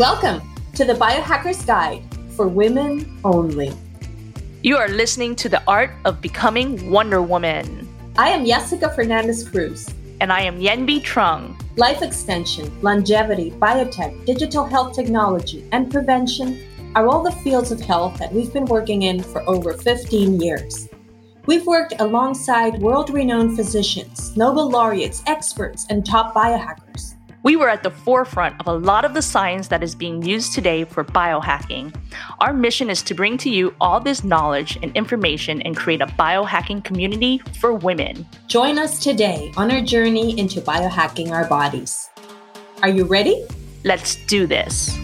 Welcome to the Biohacker's Guide for Women Only. You are listening to the art of becoming Wonder Woman. I am Yessica Fernandez Cruz. And I am Yenvy Trung. Life extension, longevity, biotech, digital health technology, and prevention are all the fields of health that we've been working in for over 15 years. We've worked alongside world renowned physicians, Nobel laureates, experts, and top biohackers. We were at the forefront of a lot of the science that is being used today for biohacking. Our mission is to bring to you all this knowledge and information and create a biohacking community for women. Join us today on our journey into biohacking our bodies. Are you ready? Let's do this.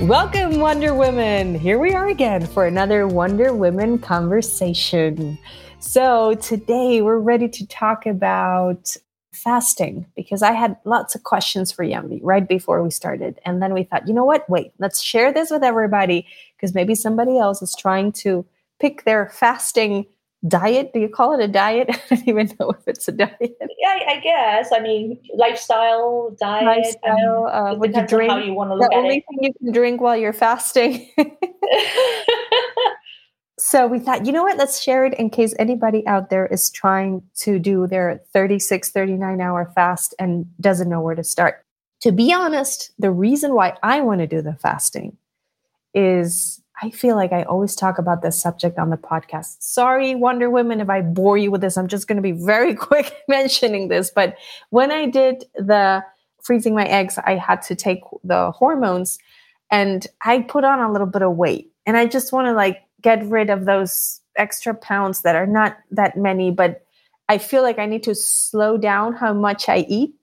Welcome, Wonder Women. Here we are again for another Wonder Women conversation. So, today we're ready to talk about fasting because I had lots of questions for Yenvy right before we started. And then we thought, you know what? Wait, let's share this with everybody because maybe somebody else is trying to pick their fasting diet. Do you call it a diet? I don't even know if it's a diet. Yeah, I guess. I mean, lifestyle, diet. Lifestyle. Mean, uh, what you drink? How you want to look the only it. thing you can drink while you're fasting. So we thought, you know what, let's share it in case anybody out there is trying to do their 36, 39 hour fast and doesn't know where to start. To be honest, the reason why I want to do the fasting is I feel like I always talk about this subject on the podcast. Sorry, Wonder Women, if I bore you with this. I'm just going to be very quick mentioning this. But when I did the freezing my eggs, I had to take the hormones and I put on a little bit of weight. And I just want to like get rid of those extra pounds that are not that many, but I feel like I need to slow down how much I eat.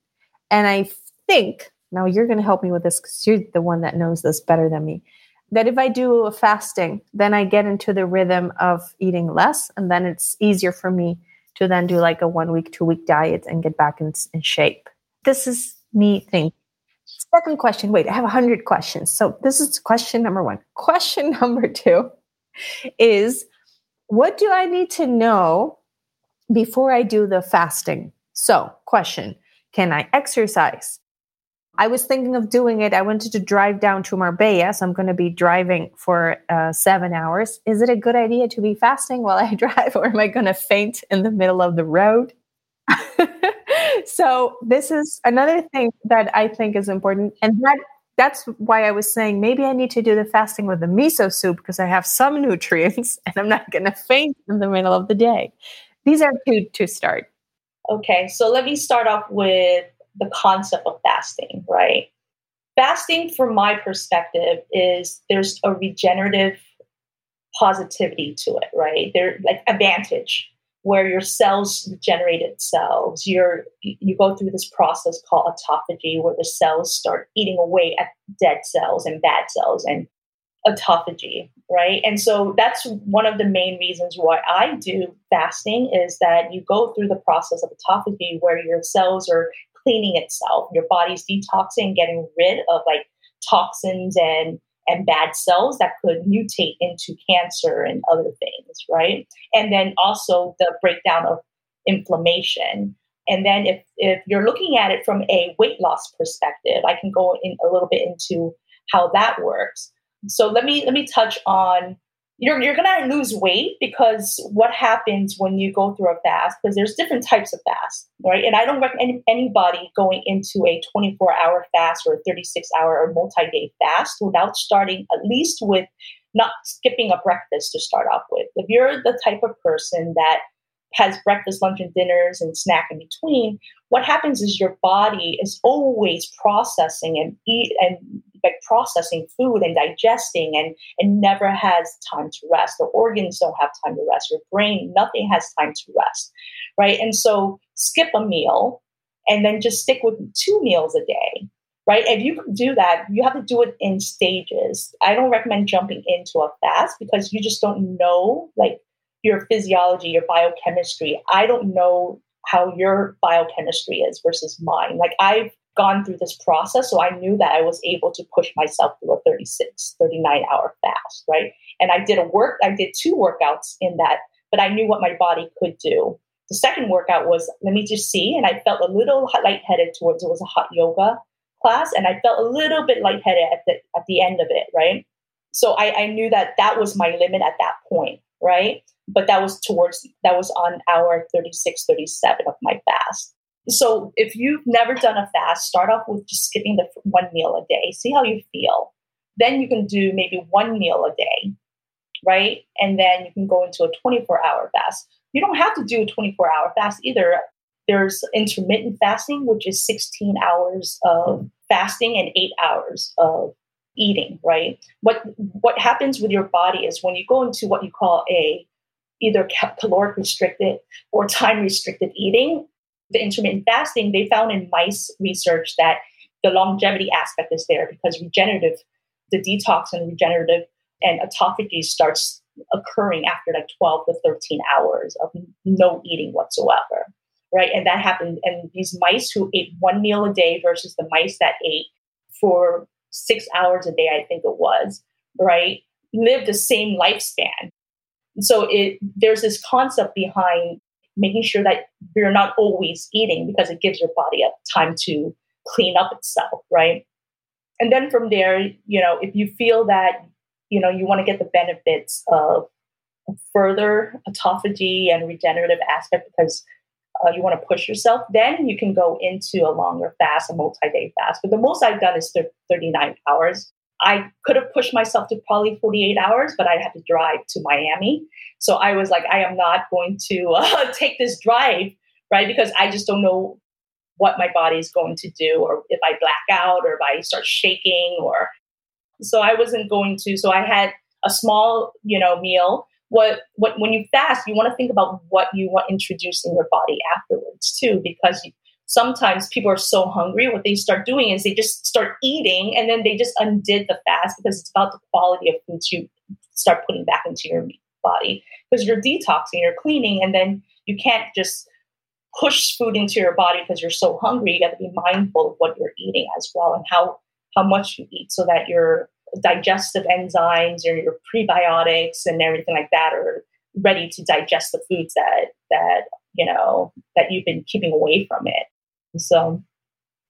And I think, now you're going to help me with this because you're the one that knows this better than me, that if I do a fasting, then I get into the rhythm of eating less. And then it's easier for me to then do like a one week, two week diet and get back in, in shape. This is me thinking. Second question. Wait, I have a hundred questions. So this is question number one. Question number two is what do I need to know before I do the fasting? So, question Can I exercise? I was thinking of doing it. I wanted to drive down to Marbella. So I'm going to be driving for uh, seven hours. Is it a good idea to be fasting while I drive, or am I going to faint in the middle of the road? so, this is another thing that I think is important. And that that's why I was saying maybe I need to do the fasting with the miso soup because I have some nutrients and I'm not going to faint in the middle of the day. These are two to start. Okay, so let me start off with the concept of fasting, right? Fasting, from my perspective, is there's a regenerative positivity to it, right? There like advantage where your cells regenerate itself. You're, you go through this process called autophagy, where the cells start eating away at dead cells and bad cells and autophagy, right? And so that's one of the main reasons why I do fasting is that you go through the process of autophagy where your cells are cleaning itself, your body's detoxing, getting rid of like toxins and and bad cells that could mutate into cancer and other things, right? And then also the breakdown of inflammation. And then if, if you're looking at it from a weight loss perspective, I can go in a little bit into how that works. So let me let me touch on you're, you're going to lose weight because what happens when you go through a fast because there's different types of fast right? And i don't recommend anybody going into a 24 hour fast or a 36 hour or multi-day fast without starting at least with not skipping a breakfast to start off with. If you're the type of person that has breakfast lunch and dinners and snack in between what happens is your body is always processing and eat and like processing food and digesting and and never has time to rest. The organs don't have time to rest. Your brain nothing has time to rest right? And so skip a meal and then just stick with two meals a day right? If you can do that you have to do it in stages. I don't recommend jumping into a fast because you just don't know like your physiology your biochemistry. I don't know how your biochemistry is versus mine. Like i've gone through this process. So I knew that I was able to push myself through a 36, 39 hour fast, right? And I did a work, I did two workouts in that, but I knew what my body could do. The second workout was let me just see, and I felt a little lightheaded towards it was a hot yoga class, and I felt a little bit lightheaded at the at the end of it, right? So I, I knew that that was my limit at that point, right? But that was towards that was on hour 36, 37 of my fast. So if you've never done a fast, start off with just skipping the one meal a day. See how you feel. Then you can do maybe one meal a day, right? And then you can go into a 24 hour fast. You don't have to do a 24 hour fast either. There's intermittent fasting, which is 16 hours of fasting and eight hours of eating, right? What what happens with your body is when you go into what you call a either caloric restricted or time restricted eating, the intermittent fasting, they found in mice research that the longevity aspect is there because regenerative, the detox and regenerative and autophagy starts occurring after like 12 to 13 hours of no eating whatsoever. Right. And that happened. And these mice who ate one meal a day versus the mice that ate for six hours a day, I think it was, right, lived the same lifespan. So it there's this concept behind making sure that you're not always eating because it gives your body a time to clean up itself, right? And then from there, you know, if you feel that, you know, you want to get the benefits of further autophagy and regenerative aspect because uh, you want to push yourself, then you can go into a longer fast, a multi-day fast. But the most I've done is 39 hours. I could have pushed myself to probably 48 hours, but I had to drive to Miami. So I was like, I am not going to uh, take this drive, right? Because I just don't know what my body is going to do, or if I black out, or if I start shaking, or so I wasn't going to. So I had a small, you know, meal what what when you fast you want to think about what you want introduced in your body afterwards too because you, sometimes people are so hungry what they start doing is they just start eating and then they just undid the fast because it's about the quality of foods you start putting back into your body. Because you're detoxing you're cleaning and then you can't just push food into your body because you're so hungry. You got to be mindful of what you're eating as well and how how much you eat so that you're digestive enzymes or your prebiotics and everything like that are ready to digest the foods that that you know that you've been keeping away from it so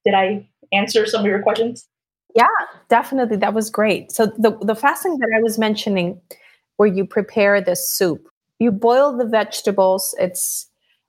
did i answer some of your questions? Yeah definitely. That was great. So the the fasting that i was mentioning where you prepare this soup you boil the vegetables. It's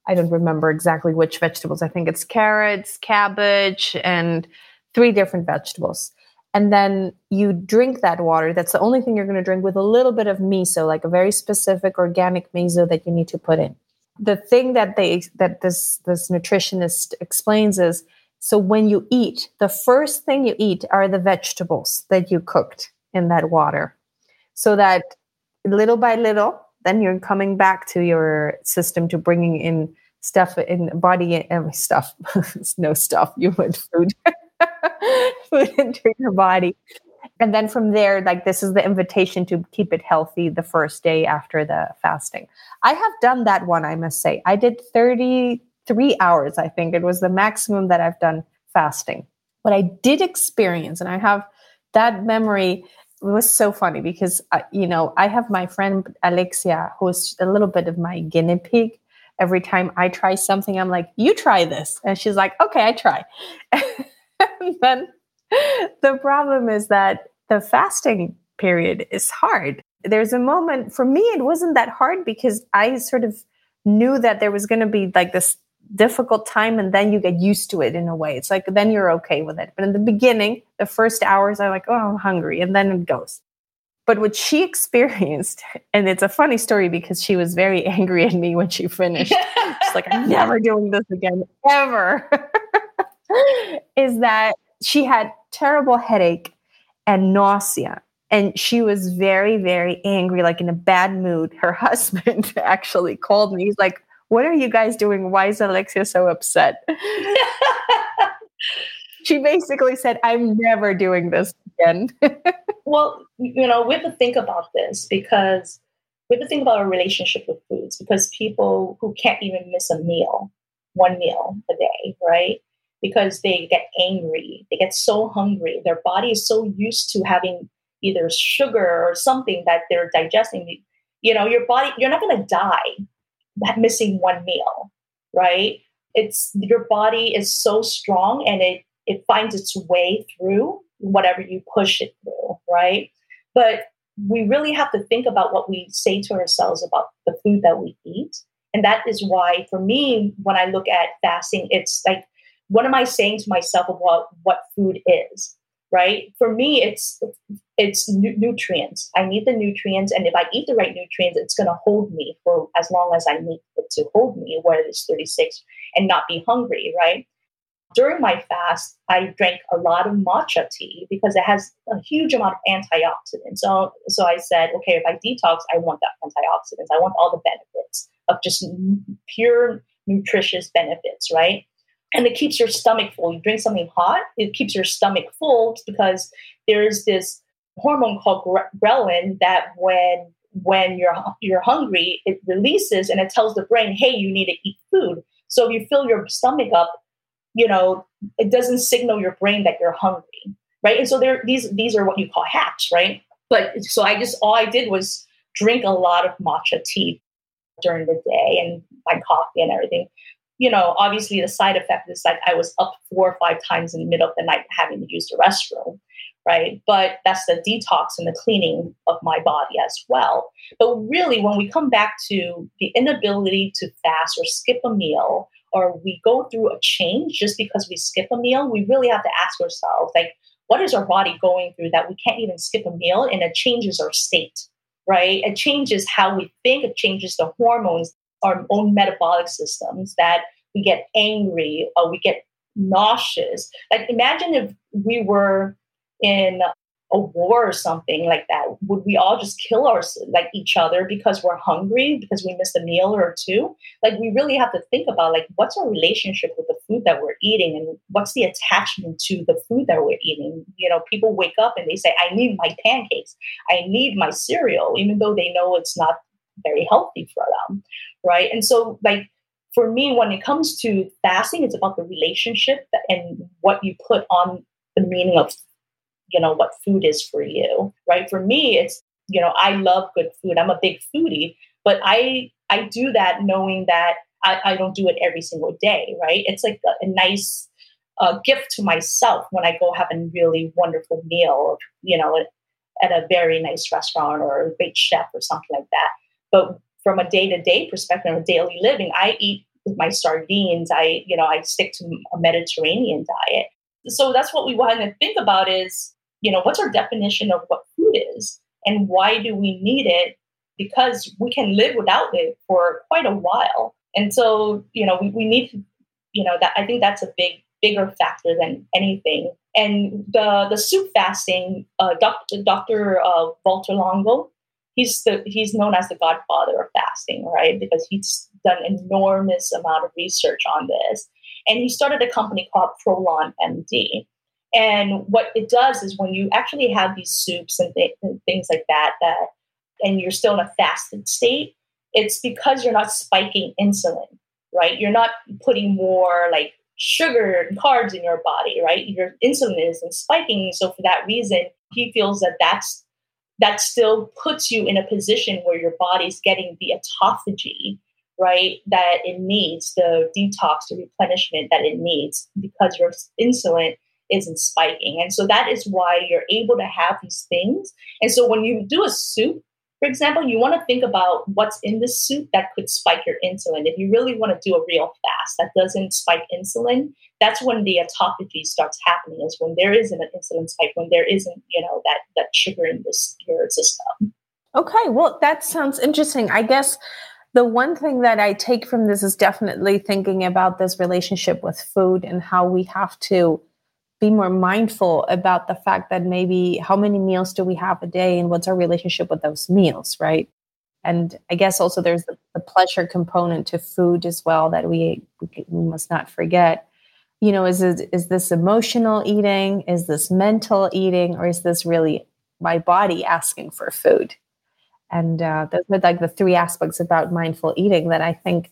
i don't remember exactly which vegetables. I think it's carrots cabbage and three different vegetables. And then you drink that water. That's the only thing you're going to drink with a little bit of miso, like a very specific organic miso that you need to put in. The thing that they that this this nutritionist explains is so when you eat, the first thing you eat are the vegetables that you cooked in that water. So that little by little, then you're coming back to your system to bringing in stuff in body and uh, stuff. no stuff. You went food. food into your body. And then from there, like this is the invitation to keep it healthy the first day after the fasting. I have done that one, I must say. I did 33 hours, I think. It was the maximum that I've done fasting. what I did experience, and I have that memory was so funny because uh, you know I have my friend Alexia who's a little bit of my guinea pig. Every time I try something, I'm like, "You try this," and she's like, "Okay, I try." then the problem is that the fasting period is hard. There's a moment for me, it wasn't that hard because I sort of knew that there was going to be like this difficult time and then you get used to it in a way. It's like then you're okay with it. But in the beginning, the first hours, I'm like, oh, I'm hungry. And then it goes. But what she experienced, and it's a funny story because she was very angry at me when she finished. She's like, I'm never doing this again, ever. is that she had terrible headache and nausea. And she was very very angry like in a bad mood. Her husband actually called me. He's like what are you guys doing? Why is alexia so upset? She basically said i'm never doing this again. Well you know we have to think about this because we have to think about our relationship with foods because people who can't even miss a meal one meal a day right because they get angry, they get so hungry, their body is so used to having either sugar or something that they're digesting. You know, your body, you're not going to die missing one meal, right? It's your body is so strong and it it finds its way through whatever you push it through, right? But we really have to think about what we say to ourselves about the food that we eat. And that is why, for me, when I look at fasting, it's like, what am I saying to myself about what food is? Right? For me, it's it's nu- nutrients. I need the nutrients, and if I eat the right nutrients, it's going to hold me for as long as I need it to hold me, where it's 36, and not be hungry. Right? during my fast, I drank a lot of matcha tea because it has a huge amount of antioxidants. So, so I said, okay, if I detox, I want that antioxidants. I want all the benefits of just pure nutritious benefits, right? And it keeps your stomach full. You drink something hot, it keeps your stomach full because there's this hormone called ghrelin that when when you're you're hungry, it releases and it tells the brain, "Hey, you need to eat food." So if you fill your stomach up, you know, it doesn't signal your brain that you're hungry, right? And so there, these these are what you call hacks, right? But so I just all I did was drink a lot of matcha tea during the day and my coffee and everything. You know, obviously the side effect is like I was up four or five times in the middle of the night having to use the restroom, right? But that's the detox and the cleaning of my body as well. But really, when we come back to the inability to fast or skip a meal or we go through a change just because we skip a meal, we really have to ask ourselves, like, what is our body going through that we can't even skip a meal and it changes our state, right? It changes how we think, it changes the hormones, our own metabolic systems that we get angry or we get nauseous. Like, imagine if we were in a war or something like that. Would we all just kill our like each other because we're hungry because we missed a meal or two? Like we really have to think about like what's our relationship with the food that we're eating and what's the attachment to the food that we're eating? You know people wake up and they say i need my pancakes. I need my cereal even though they know it's not very healthy for them right? And so like for me when it comes to fasting it's about the relationship and what you put on the meaning of you know what food is for you right? For me it's you know i love good food. I'm a big foodie but i i do that knowing that i, I don't do it every single day right? It's like a, a nice uh, gift to myself when i go have a really wonderful meal you know at a very nice restaurant or a great chef or something like that but from a day-to-day perspective of daily living i eat with my sardines i you know i stick to a mediterranean diet so that's what we want to think about is you know, what's our definition of what food is and why do we need it? Because we can live without it for quite a while. And so, you know, we, we need to, you know, that I think that's a big, bigger factor than anything. And the the soup fasting, uh, Dr. Dr. Uh, Valter Longo, he's the he's known as the godfather of fasting, right? Because he's done enormous amount of research on this, and he started a company called Prolon MD. And what it does is when you actually have these soups and, th- and things like that, that and you're still in a fasted state, it's because you're not spiking insulin, right? You're not putting more like sugar and carbs in your body, right? Your insulin isn't spiking. So for that reason, he feels that that's that still puts you in a position where your body's getting the autophagy, right? That it needs, the detox, the replenishment that it needs because your insulin isn't spiking. And so that is why you're able to have these things. And so when you do a soup, for example, you want to think about what's in the soup that could spike your insulin. If you really want to do a real fast that doesn't spike insulin, that's when the autophagy starts happening, is when there isn't an insulin spike, when there isn't, you know, that that sugar in this your system. Okay, well, that sounds interesting. I guess the one thing that I take from this is definitely thinking about this relationship with food and how we have to be more mindful about the fact that maybe how many meals do we have a day and what's our relationship with those meals, right? And I guess also there's the, the pleasure component to food as well that we, we must not forget. You know, is it, is this emotional eating? Is this mental eating? Or is this really my body asking for food? And uh, those are like the three aspects about mindful eating that I think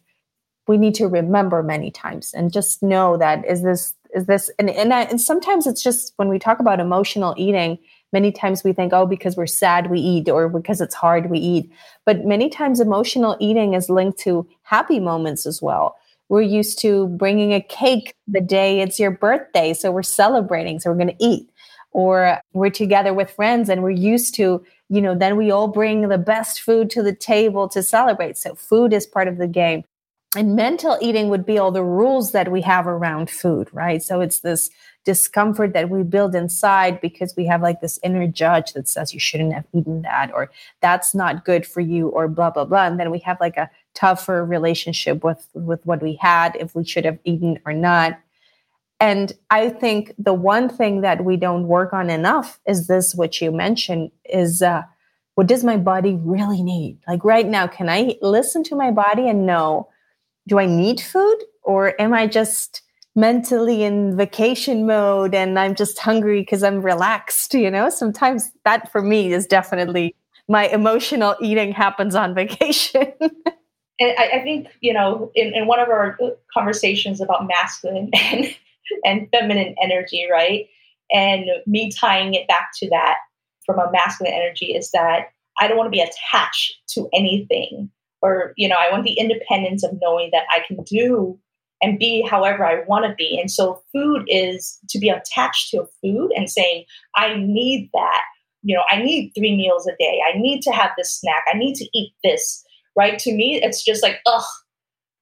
we need to remember many times and just know that is this is this and and, I, and sometimes it's just when we talk about emotional eating many times we think oh because we're sad we eat or because it's hard we eat but many times emotional eating is linked to happy moments as well we're used to bringing a cake the day it's your birthday. So we're celebrating. So we're going to eat. Or we're together with friends and we're used to, you know, then we all bring the best food to the table to celebrate. So food is part of the game. And mental eating would be all the rules that we have around food, right? So it's this discomfort that we build inside because we have like this inner judge that says you shouldn't have eaten that or that's not good for you or blah blah blah. And then we have like a tougher relationship with with what we had if we should have eaten or not. And i think the one thing that we don't work on enough is this which you mentioned is uh, what does my body really need? Like right now can i listen to my body and know do i need food or am i just mentally in vacation mode and i'm just hungry because i'm relaxed you know? Sometimes that for me is definitely my emotional eating happens on vacation. And I, I, think you know in, in one of our conversations about masculine and and feminine energy right? And me tying it back to that from a masculine energy is that i don't want to be attached to anything or you know i want the independence of knowing that i can do and be however i want to be. And so food is to be attached to food and saying i need that. You know i need three meals a day. I need to have this snack. I need to eat this. Right? To me, it's just like, ugh,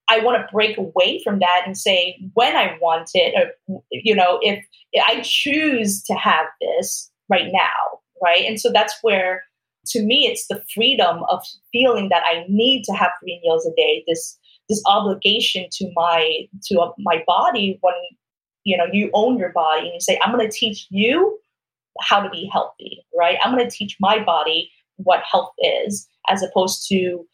I want to break away from that and say when I want it, or, you know, if I choose to have this right now, right? And so that's where, to me, it's the freedom of feeling that I need to have three meals a day. This this obligation to my to uh, my body when you know you own your body and you say, I'm going to teach you how to be healthy, right? I'm going to teach my body what health is, as opposed to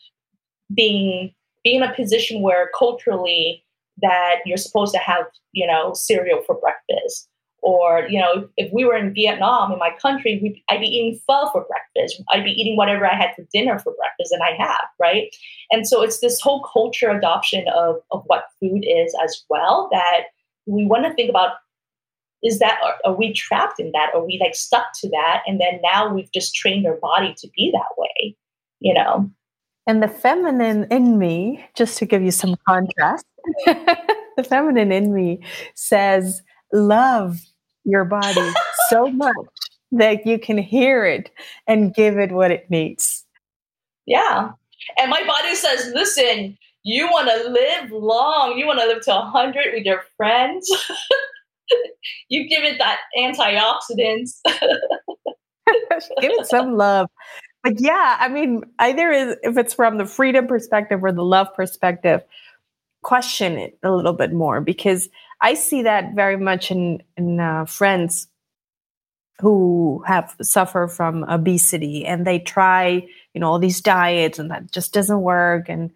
being being in a position where culturally that you're supposed to have you know cereal for breakfast or you know if we were in vietnam in my country we, i'd be eating pho for breakfast. I'd be eating whatever i had for dinner for breakfast and i have right? And so it's this whole culture adoption of, of what food is as well that we want to think about is that are, we trapped in that? Are we like stuck to that? And then now we've just trained our body to be that way you know? And the feminine in me, just to give you some contrast, the feminine in me says, love your body so much that you can hear it and give it what it needs. Yeah. And my body says, listen, you want to live long, you want to live to 100 with your friends. you give it that antioxidants. give it some love but yeah, I mean, either is if it's from the freedom perspective or the love perspective, question it a little bit more because I see that very much in in uh, friends who have suffer from obesity and they try you know all these diets and that just doesn't work. And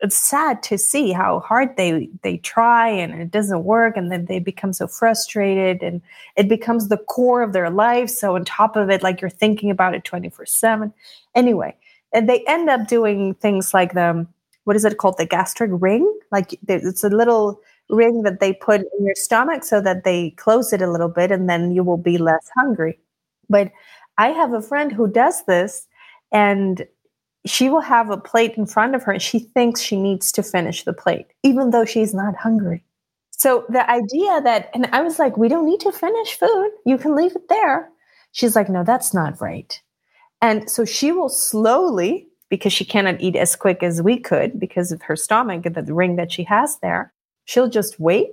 it's sad to see how hard they they try and it doesn't work and then they become so frustrated and it becomes the core of their life. So on top of it like you're thinking about it 24 7 anyway and they end up doing things like the what is it called? The gastric ring? Like it's a little ring that they put in your stomach so that they close it a little bit and then you will be less hungry but i have a friend who does this and she will have a plate in front of her and she thinks she needs to finish the plate, even though she's not hungry. So the idea that, and I was like, we don't need to finish food. You can leave it there. She's like, no, that's not right. And so she will slowly, because she cannot eat as quick as we could because of her stomach and the ring that she has there, she'll just wait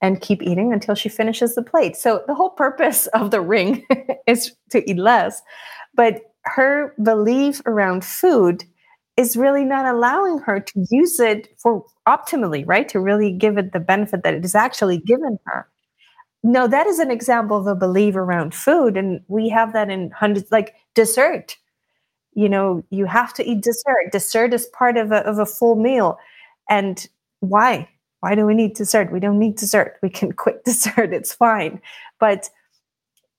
and keep eating until she finishes the plate. So the whole purpose of the ring is to eat less. But her belief around food is really not allowing her to use it for optimally, right? To really give it the benefit that it is actually given her. No, that is an example of a belief around food. And we have that in hundreds, like dessert. You know, you have to eat dessert. Dessert is part of a, of a full meal. And why? Why do we need dessert? We don't need dessert. We can quit dessert. It's fine. But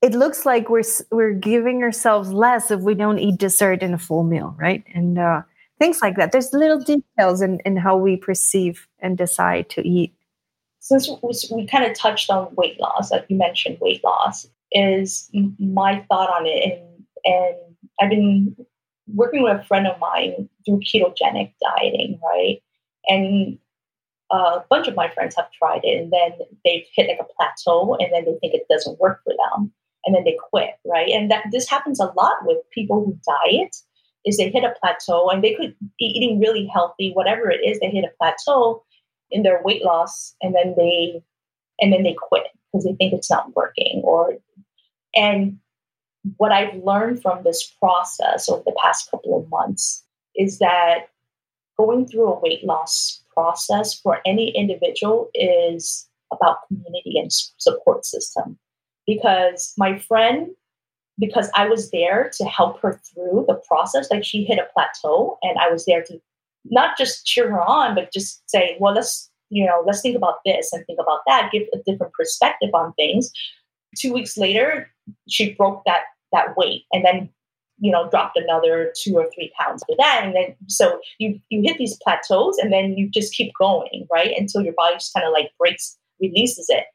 it looks like we're we're giving ourselves less if we don't eat dessert in a full meal, right? And uh, things like that. There's little details in, in how we perceive and decide to eat. Since we kind of touched on weight loss, like you mentioned, weight loss is my thought on it, and and I've been working with a friend of mine through ketogenic dieting, right? And a bunch of my friends have tried it and then they've hit like a plateau and then they think it doesn't work for them and then they quit, right? And that this happens a lot with people who diet is they hit a plateau and they could be eating really healthy, whatever it is, they hit a plateau in their weight loss and then they and then they quit because they think it's not working or and what I've learned from this process over the past couple of months is that going through a weight loss process for any individual is about community and support system because my friend because I was there to help her through the process. Like she hit a plateau, and I was there to not just cheer her on, but just say, well, let's, you know, let's think about this and think about that, give a different perspective on things. Two weeks later, she broke that that weight and then you know dropped another two or three pounds after that and then so you you hit these plateaus and then you just keep going right until your body just kind of like breaks releases it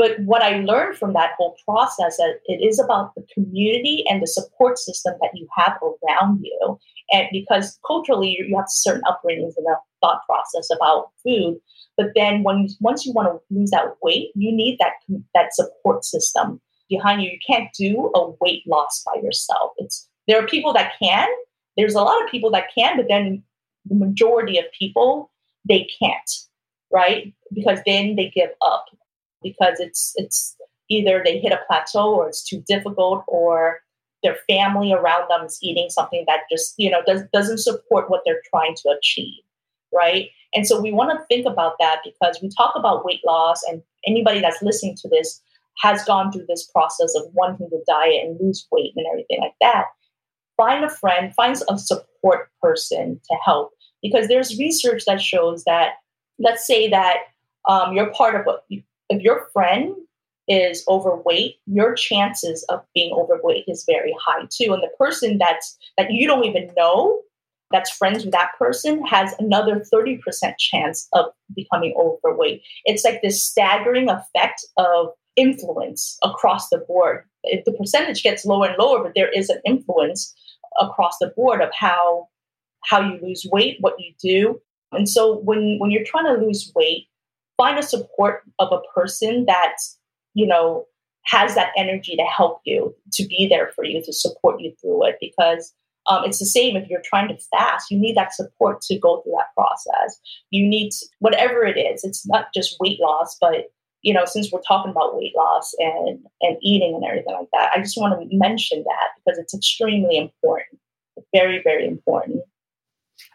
but what I learned from that whole process that it is about the community and the support system that you have around you. And because culturally you have certain upbringings and a thought process about food, but then when once you want to lose that weight, you need that that support system behind you. You can't do a weight loss by yourself. It's there are people that can. There's a lot of people that can, but then the majority of people they can't, right? Because then they give up because it's it's either they hit a plateau or it's too difficult or their family around them is eating something that just you know does, doesn't support what they're trying to achieve right and so we want to think about that because we talk about weight loss and anybody that's listening to this has gone through this process of wanting to diet and lose weight and everything like that find a friend find a support person to help because there's research that shows that let's say that um, you're part of what if your friend is overweight, your chances of being overweight is very high too. And the person that's that you don't even know that's friends with that person has another 30% chance of becoming overweight. It's like this staggering effect of influence across the board. If the percentage gets lower and lower, but there is an influence across the board of how how you lose weight, what you do. And so when when you're trying to lose weight, find a support of a person that you know has that energy to help you to be there for you to support you through it because um, it's the same if you're trying to fast you need that support to go through that process you need to, whatever it is it's not just weight loss but you know since we're talking about weight loss and and eating and everything like that i just want to mention that because it's extremely important very very important.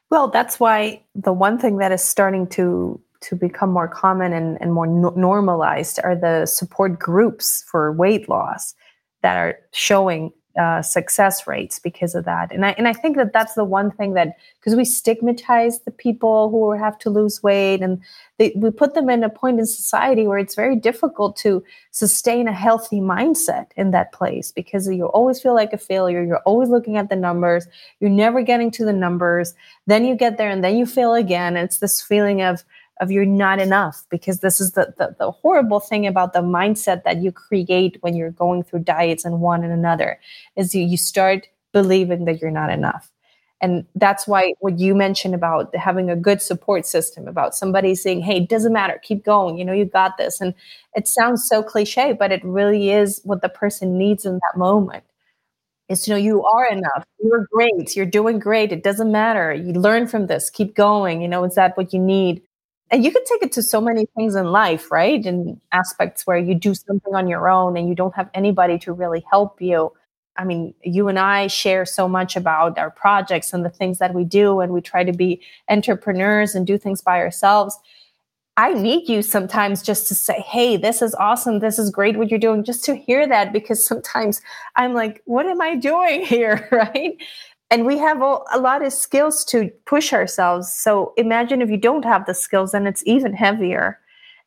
Well that's why the one thing that is starting to to become more common and, and more no- normalized are the support groups for weight loss that are showing uh, success rates because of that. And I and I think that that's the one thing that because we stigmatize the people who have to lose weight and they, we put them in a point in society where it's very difficult to sustain a healthy mindset in that place because you always feel like a failure. You're always looking at the numbers. You're never getting to the numbers. Then you get there and then you fail again. It's this feeling of of you're not enough because this is the, the, the horrible thing about the mindset that you create when you're going through diets and one and another is you, you start believing that you're not enough. And that's why what you mentioned about having a good support system about somebody saying hey it doesn't matter keep going you know you got this. And it sounds so cliche but it really is what the person needs in that moment. Is to know you are enough you're great you're doing great it doesn't matter you learn from this keep going you know is that what you need and you could take it to so many things in life, right? In aspects where you do something on your own and you don't have anybody to really help you. I mean, you and I share so much about our projects and the things that we do, and we try to be entrepreneurs and do things by ourselves. I need you sometimes just to say, hey, this is awesome. This is great what you're doing, just to hear that because sometimes I'm like, what am I doing here? right and we have a lot of skills to push ourselves. So imagine if you don't have the skills then it's even heavier.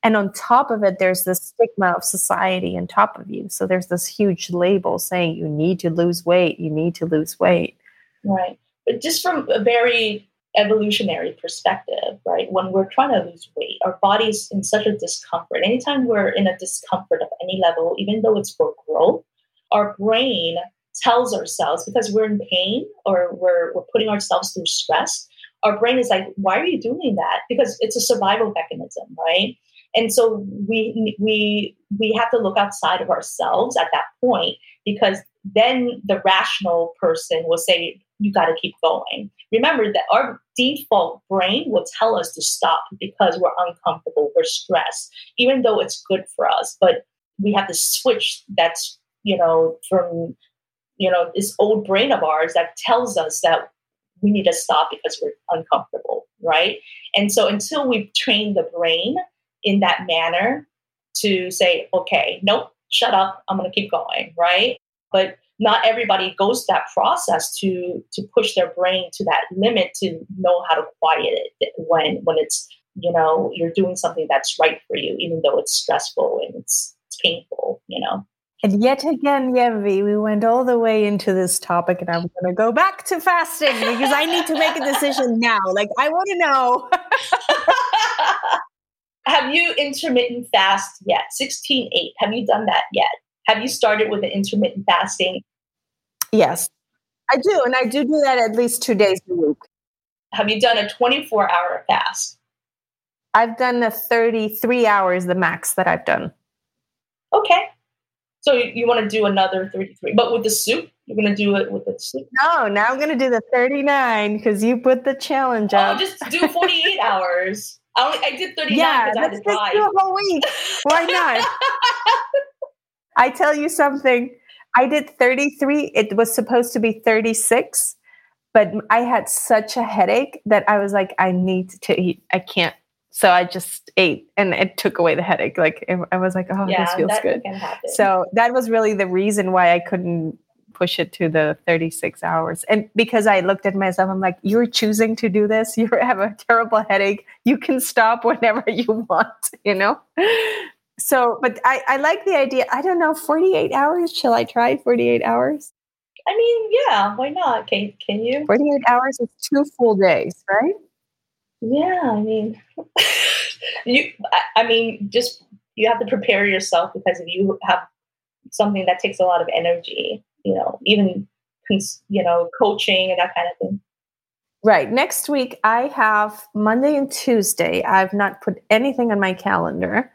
And on top of it there's this stigma of society on top of you. So there's this huge label saying you need to lose weight you need to lose weight. Right. But just from a very evolutionary perspective right when we're trying to lose weight our body's in such a discomfort. Anytime we're in a discomfort of any level even though it's for growth our brain tells ourselves because we're in pain or we're, we're putting ourselves through stress our brain is like, why are you doing that? Because it's a survival mechanism, right? And so we we we have to look outside of ourselves at that point because then the rational person will say, you got to keep going. Remember that our default brain will tell us to stop because we're uncomfortable, we're stressed, even though it's good for us. But we have to switch that's, you know, from, you know, this old brain of ours that tells us that we need to stop because we're uncomfortable, right? And so until we've trained the brain in that manner to say, okay, nope, shut up, I'm going to keep going, right? But not everybody goes that process to to push their brain to that limit to know how to quiet it when when it's you know you're doing something that's right for you, even though it's stressful and it's it's painful, you know. And yet again, Yenvy, we went all the way into this topic, and I'm going to go back to fasting because I need to make a decision now. Like, I want to know. have you intermittent fast yet? 16 8. Have you done that yet? Have you started with an intermittent fasting? Yes, I do. And I do do that at least two days a week. Have you done a 24 hour fast? I've done the 33 hours, the max that I've done. Okay. So you, want to do another 33, but with the soup? You're going to do it with the soup? No, now I'm going to do the 39 because you put the challenge oh, up. Oh, just do 48 hours. I, only, I did 39 yeah, because I had to drive. do a whole week. Why not? I tell you something. I did 33. It was supposed to be 36, but I had such a headache that I was like, I need to eat. I can't. So I just ate and it took away the headache. Like I was like, oh, yeah, this feels good. So that was really the reason why I couldn't push it to the 36 hours. And because I looked at myself, I'm like, you're choosing to do this. You have a terrible headache. You can stop whenever you want, you know? So, but I, I like the idea. I don't know, 48 hours. Shall I try 48 hours? I mean, yeah, why not? Can, can you? 48 hours is two full days, right? Yeah, I mean, you, I, mean, just you have to prepare yourself because if you have something that takes a lot of energy, you know, even you know, coaching and that kind of thing. Right. Next week, I have Monday and Tuesday. I've not put anything on my calendar.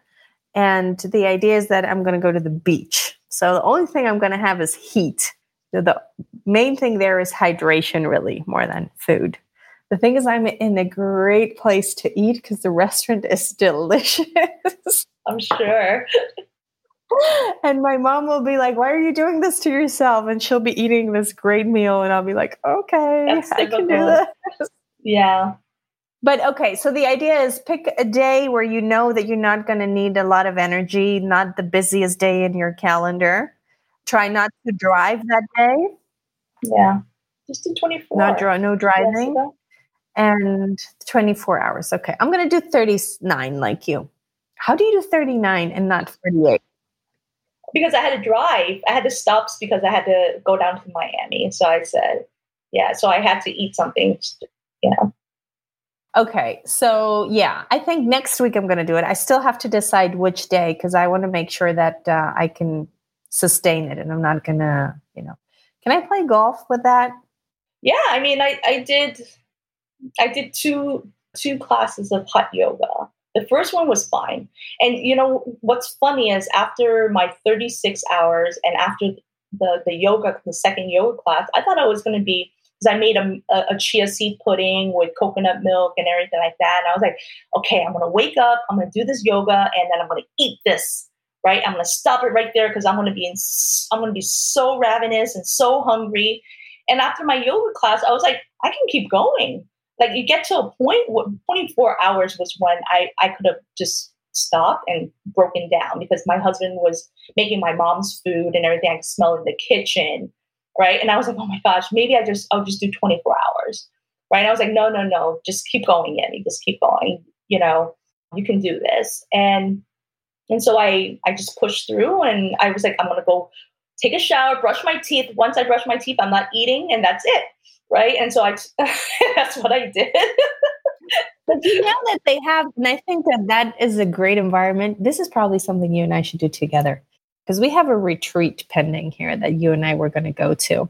And the idea is that I'm going to go to the beach. So the only thing I'm going to have is heat. So The main thing there is hydration, really, more than food. The thing is, I'm in a great place to eat because the restaurant is delicious. I'm sure. and my mom will be like, "Why are you doing this to yourself?" And she'll be eating this great meal, and I'll be like, "Okay, That's I can do this." Yeah. But okay, so the idea is pick a day where you know that you're not going to need a lot of energy, not the busiest day in your calendar. Try not to drive that day. Yeah. Just do 24. Not dri- no driving. And 24 hours. Okay. I'm going to do 39 like you. How do you do 39 and not 48? Because I had to drive. I had to stop because I had to go down to Miami. So I said, yeah. So I had to eat something, you know. Okay, so yeah, I think next week I'm going to do it. I still have to decide which day because I want to make sure that uh, I can sustain it, and I'm not going to, you know, can I play golf with that? Yeah, I mean, I I did, I did two two classes of hot yoga. The first one was fine, and you know what's funny is after my 36 hours and after the the yoga, the second yoga class, I thought I was going to be because I made a, a, chia seed pudding with coconut milk and everything like that. And I was like, okay, I'm going to wake up, I'm going to do this yoga, and then I'm going to eat this. Right, I'm going to stop it right there because I'm going to be in, I'm going to be so ravenous and so hungry. And after my yoga class, I was like, I can keep going. Like you get to a point where 24 hours was when I I could have just stopped and broken down because my husband was making my mom's food and everything. I could smell in the kitchen right? And I was like, oh my gosh, maybe I just I'll just do 24 hours, right? And I was like, no, no, no, just keep going, Annie, just keep going. You know, you can do this. And and so I I just pushed through, and I was like, I'm gonna go take a shower, brush my teeth. Once I brush my teeth, I'm not eating, and that's it, right? And so I that's what I did. but you know that they have, and I think that that is a great environment. This is probably something you and I should do together because we have a retreat pending here that you and I were going to go to.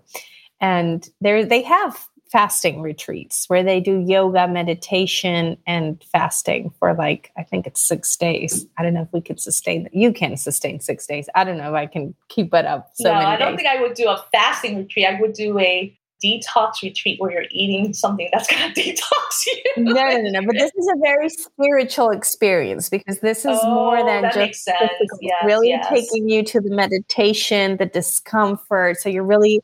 And there they have fasting retreats where they do yoga, meditation, and fasting for like, I think it's six days. I don't know if we could sustain that. You can sustain six days. I don't know if I can keep it up. So no, I don't days. think I would do a fasting retreat. I would do a detox retreat where you're eating something that's going to detox you. no, no, no, no. But this is a very spiritual experience because this is oh, more than just yes, really yes. taking you to the meditation, the discomfort. So you're really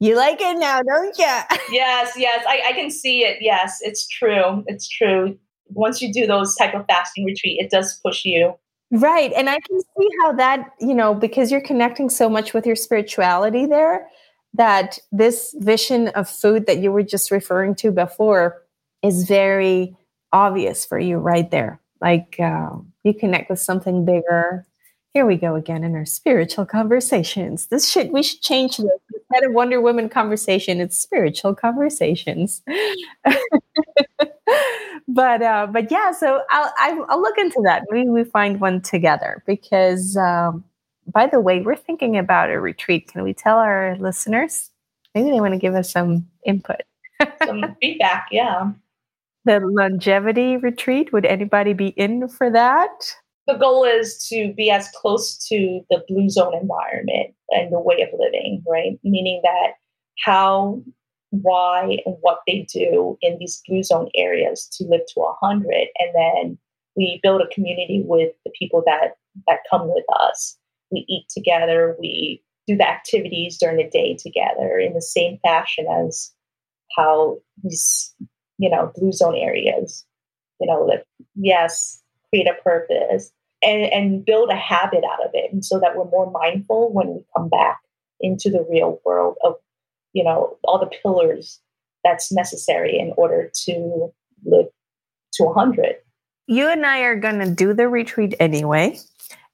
you like it now, don't you? yes, yes. I, I can see it. Yes, it's true. It's true. Once you do those type of fasting retreat, it does push you. Right. And I can see how that, you know, because you're connecting so much with your spirituality there, that this vision of food that you were just referring to before is very obvious for you right there. Like uh, you connect with something bigger, here we go again in our spiritual conversations. This should we should change this instead of Wonder Woman conversation. It's spiritual conversations. but uh, but yeah, so I'll I'll look into that. Maybe we find one together because. Um, by the way, we're thinking about a retreat. Can we tell our listeners? Maybe they want to give us some input. some feedback, yeah. The longevity retreat. Would anybody be in for that? The goal is to be as close to the blue zone environment and the way of living, right? Meaning that how, why, and what they do in these blue zone areas to live to 100. And then we build a community with the people that, that come with us. We eat together, we do the activities during the day together in the same fashion as how these, you know, blue zone areas, you know, live. Yes, create a purpose and, and build a habit out of it. And so that we're more mindful when we come back into the real world of, you know, all the pillars that's necessary in order to live to 100. You and I are going to do the retreat anyway.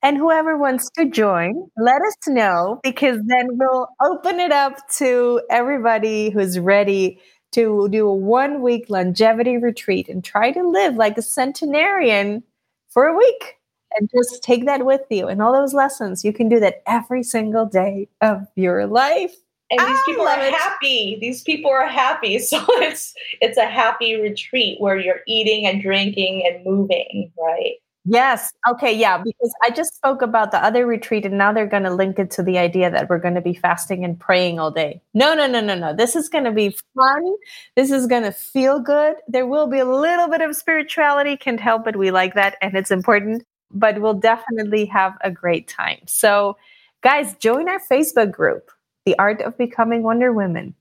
And whoever wants to join, let us know because then we'll open it up to everybody who's ready to do a one week longevity retreat and try to live like a centenarian for a week and just take that with you and all those lessons. You can do that every single day of your life. And these I people are it. happy. These people are happy. So it's it's a happy retreat where you're eating and drinking and moving, right? Yes. Okay. Yeah. Because I just spoke about the other retreat and now they're going to link it to the idea that we're going to be fasting and praying all day. No, no, no, no, no. This is going to be fun. This is going to feel good. There will be a little bit of spirituality. Can't help it. We like that. And it's important but we'll definitely have a great time. So, guys, join our Facebook group, The Art of Becoming Wonder Women,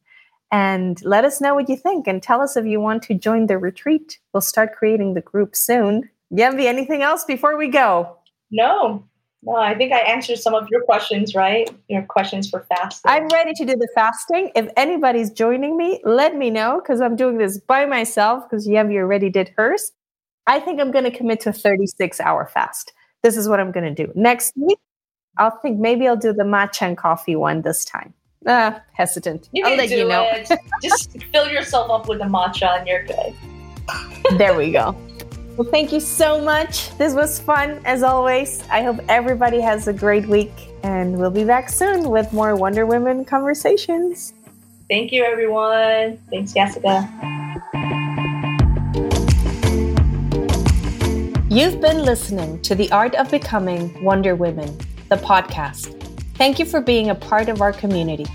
and let us know what you think and tell us if you want to join the retreat. We'll start creating the group soon. Yenvy, anything else before we go? No, no, I think I answered some of your questions, right? Your questions for fasting. I'm ready to do the fasting. If anybody's joining me, let me know because I'm doing this by myself because Yenvy already did hers. I think I'm going to commit to a 36 hour fast. This is what I'm going to do. Next week, I'll think maybe I'll do the matcha and coffee one this time. Uh, hesitant. You I'll let you know. It. Just fill yourself up with the matcha and you're good. there we go. Well, thank you so much. This was fun as always. I hope everybody has a great week, and we'll be back soon with more Wonder Women conversations. Thank you, everyone. Thanks, Yessica. You've been listening to The Art of Becoming Wonder Women, the podcast. Thank you for being a part of our community.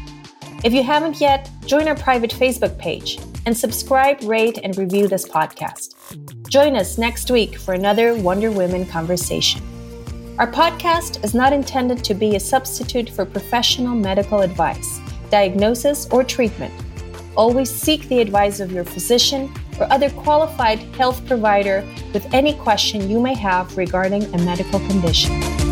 If you haven't yet, join our private Facebook page and subscribe, rate, and review this podcast. Join us next week for another Wonder Women conversation. Our podcast is not intended to be a substitute for professional medical advice, diagnosis, or treatment. Always seek the advice of your physician or other qualified health provider with any question you may have regarding a medical condition.